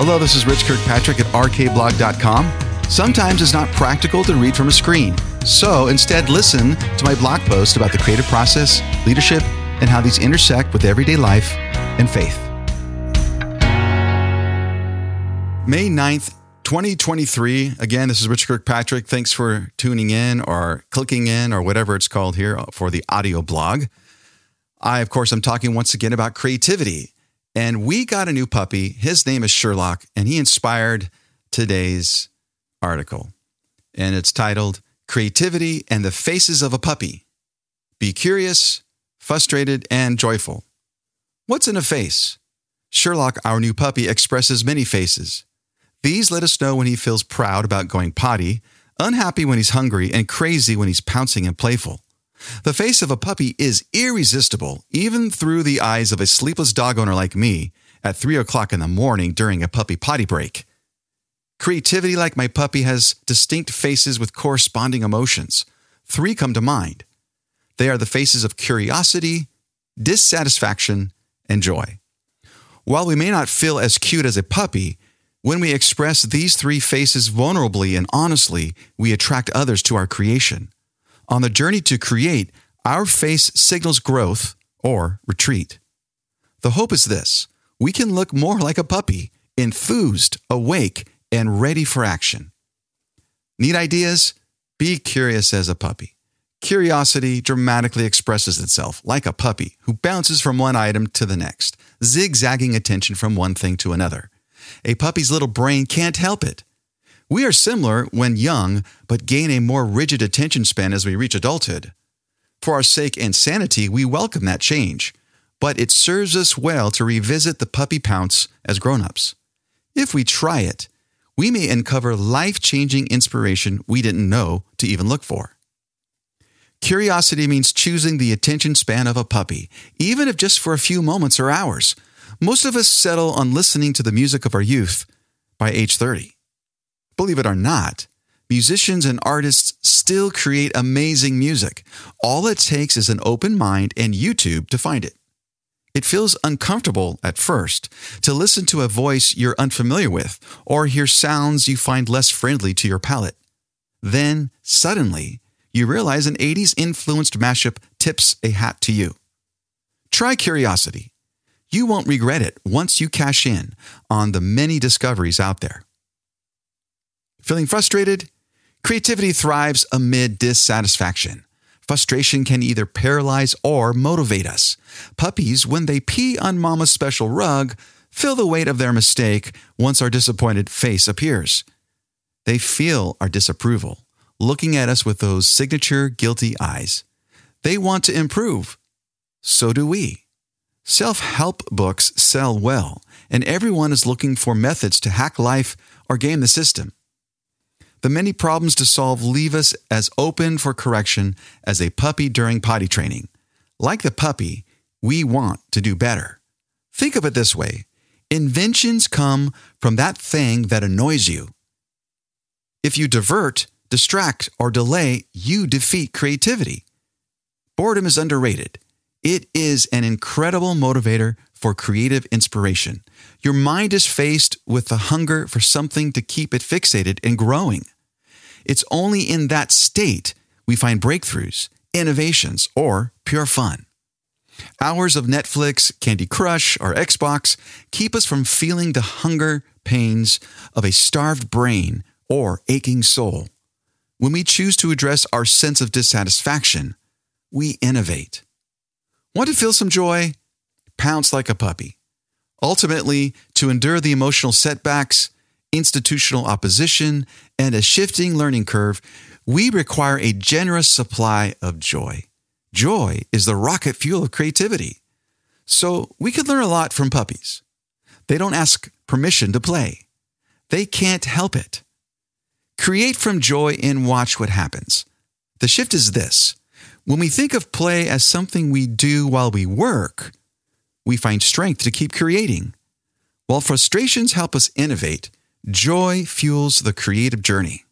Hello, this is Rich Kirkpatrick at rkblog.com. Sometimes it's not practical to read from a screen, so instead listen to my blog post about the creative process, leadership, and how these intersect with everyday life and faith. May 9th, 2023. Again, this is Rich Kirkpatrick. Thanks for tuning in or clicking in or whatever it's called here for the audio blog. I, of course, I'm talking once again about creativity. And we got a new puppy. His name is Sherlock, and he inspired today's article. And it's titled Creativity and the Faces of a Puppy. Be curious, frustrated, and joyful. What's in a face? Sherlock, our new puppy, expresses many faces. These let us know when he feels proud about going potty, unhappy when he's hungry, and crazy when he's pouncing and playful. The face of a puppy is irresistible, even through the eyes of a sleepless dog owner like me at 3 o'clock in the morning during a puppy potty break. Creativity like my puppy has distinct faces with corresponding emotions. Three come to mind. They are the faces of curiosity, dissatisfaction, and joy. While we may not feel as cute as a puppy, when we express these three faces vulnerably and honestly, we attract others to our creation. On the journey to create, our face signals growth or retreat. The hope is this we can look more like a puppy, enthused, awake, and ready for action. Need ideas? Be curious as a puppy. Curiosity dramatically expresses itself like a puppy who bounces from one item to the next, zigzagging attention from one thing to another. A puppy's little brain can't help it. We are similar when young, but gain a more rigid attention span as we reach adulthood. For our sake and sanity, we welcome that change, but it serves us well to revisit the puppy pounce as grown ups. If we try it, we may uncover life changing inspiration we didn't know to even look for. Curiosity means choosing the attention span of a puppy, even if just for a few moments or hours. Most of us settle on listening to the music of our youth by age 30. Believe it or not, musicians and artists still create amazing music. All it takes is an open mind and YouTube to find it. It feels uncomfortable at first to listen to a voice you're unfamiliar with or hear sounds you find less friendly to your palate. Then, suddenly, you realize an 80s influenced mashup tips a hat to you. Try curiosity. You won't regret it once you cash in on the many discoveries out there. Feeling frustrated? Creativity thrives amid dissatisfaction. Frustration can either paralyze or motivate us. Puppies, when they pee on mama's special rug, feel the weight of their mistake once our disappointed face appears. They feel our disapproval, looking at us with those signature guilty eyes. They want to improve. So do we. Self help books sell well, and everyone is looking for methods to hack life or game the system. The many problems to solve leave us as open for correction as a puppy during potty training. Like the puppy, we want to do better. Think of it this way inventions come from that thing that annoys you. If you divert, distract, or delay, you defeat creativity. Boredom is underrated. It is an incredible motivator for creative inspiration. Your mind is faced with the hunger for something to keep it fixated and growing. It's only in that state we find breakthroughs, innovations, or pure fun. Hours of Netflix, Candy Crush, or Xbox keep us from feeling the hunger pains of a starved brain or aching soul. When we choose to address our sense of dissatisfaction, we innovate. Want to feel some joy? Pounce like a puppy. Ultimately, to endure the emotional setbacks, institutional opposition, and a shifting learning curve, we require a generous supply of joy. Joy is the rocket fuel of creativity. So we could learn a lot from puppies. They don't ask permission to play, they can't help it. Create from joy and watch what happens. The shift is this when we think of play as something we do while we work, we find strength to keep creating. While frustrations help us innovate, joy fuels the creative journey.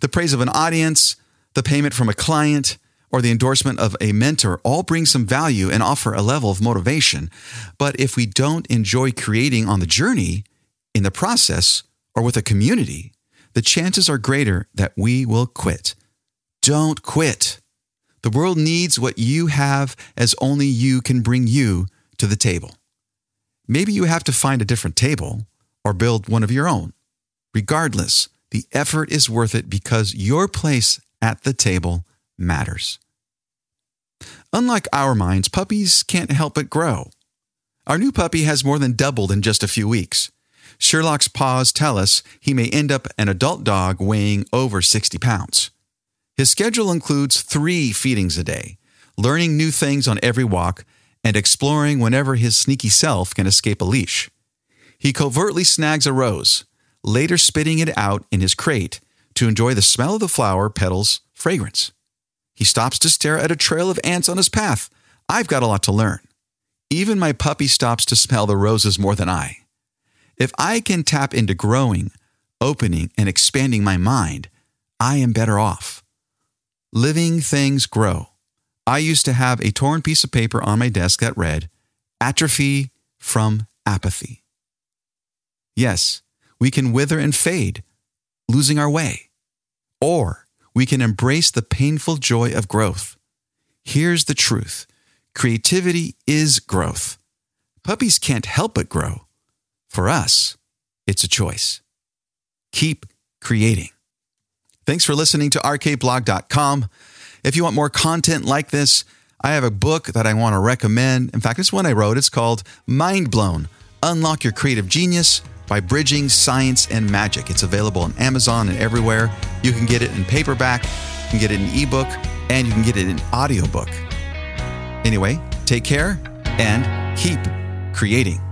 The praise of an audience, the payment from a client, or the endorsement of a mentor all bring some value and offer a level of motivation. But if we don't enjoy creating on the journey, in the process, or with a community, the chances are greater that we will quit. Don't quit. The world needs what you have as only you can bring you to the table. Maybe you have to find a different table or build one of your own. Regardless, the effort is worth it because your place at the table matters. Unlike our minds, puppies can't help but grow. Our new puppy has more than doubled in just a few weeks. Sherlock's paws tell us he may end up an adult dog weighing over 60 pounds. His schedule includes three feedings a day, learning new things on every walk, and exploring whenever his sneaky self can escape a leash. He covertly snags a rose, later spitting it out in his crate to enjoy the smell of the flower petal's fragrance. He stops to stare at a trail of ants on his path. I've got a lot to learn. Even my puppy stops to smell the roses more than I. If I can tap into growing, opening, and expanding my mind, I am better off. Living things grow. I used to have a torn piece of paper on my desk that read, Atrophy from apathy. Yes, we can wither and fade, losing our way. Or we can embrace the painful joy of growth. Here's the truth creativity is growth. Puppies can't help but grow. For us, it's a choice. Keep creating. Thanks for listening to rkblog.com. If you want more content like this, I have a book that I want to recommend. In fact, it's one I wrote. It's called Mind Blown Unlock Your Creative Genius by Bridging Science and Magic. It's available on Amazon and everywhere. You can get it in paperback, you can get it in ebook, and you can get it in audiobook. Anyway, take care and keep creating.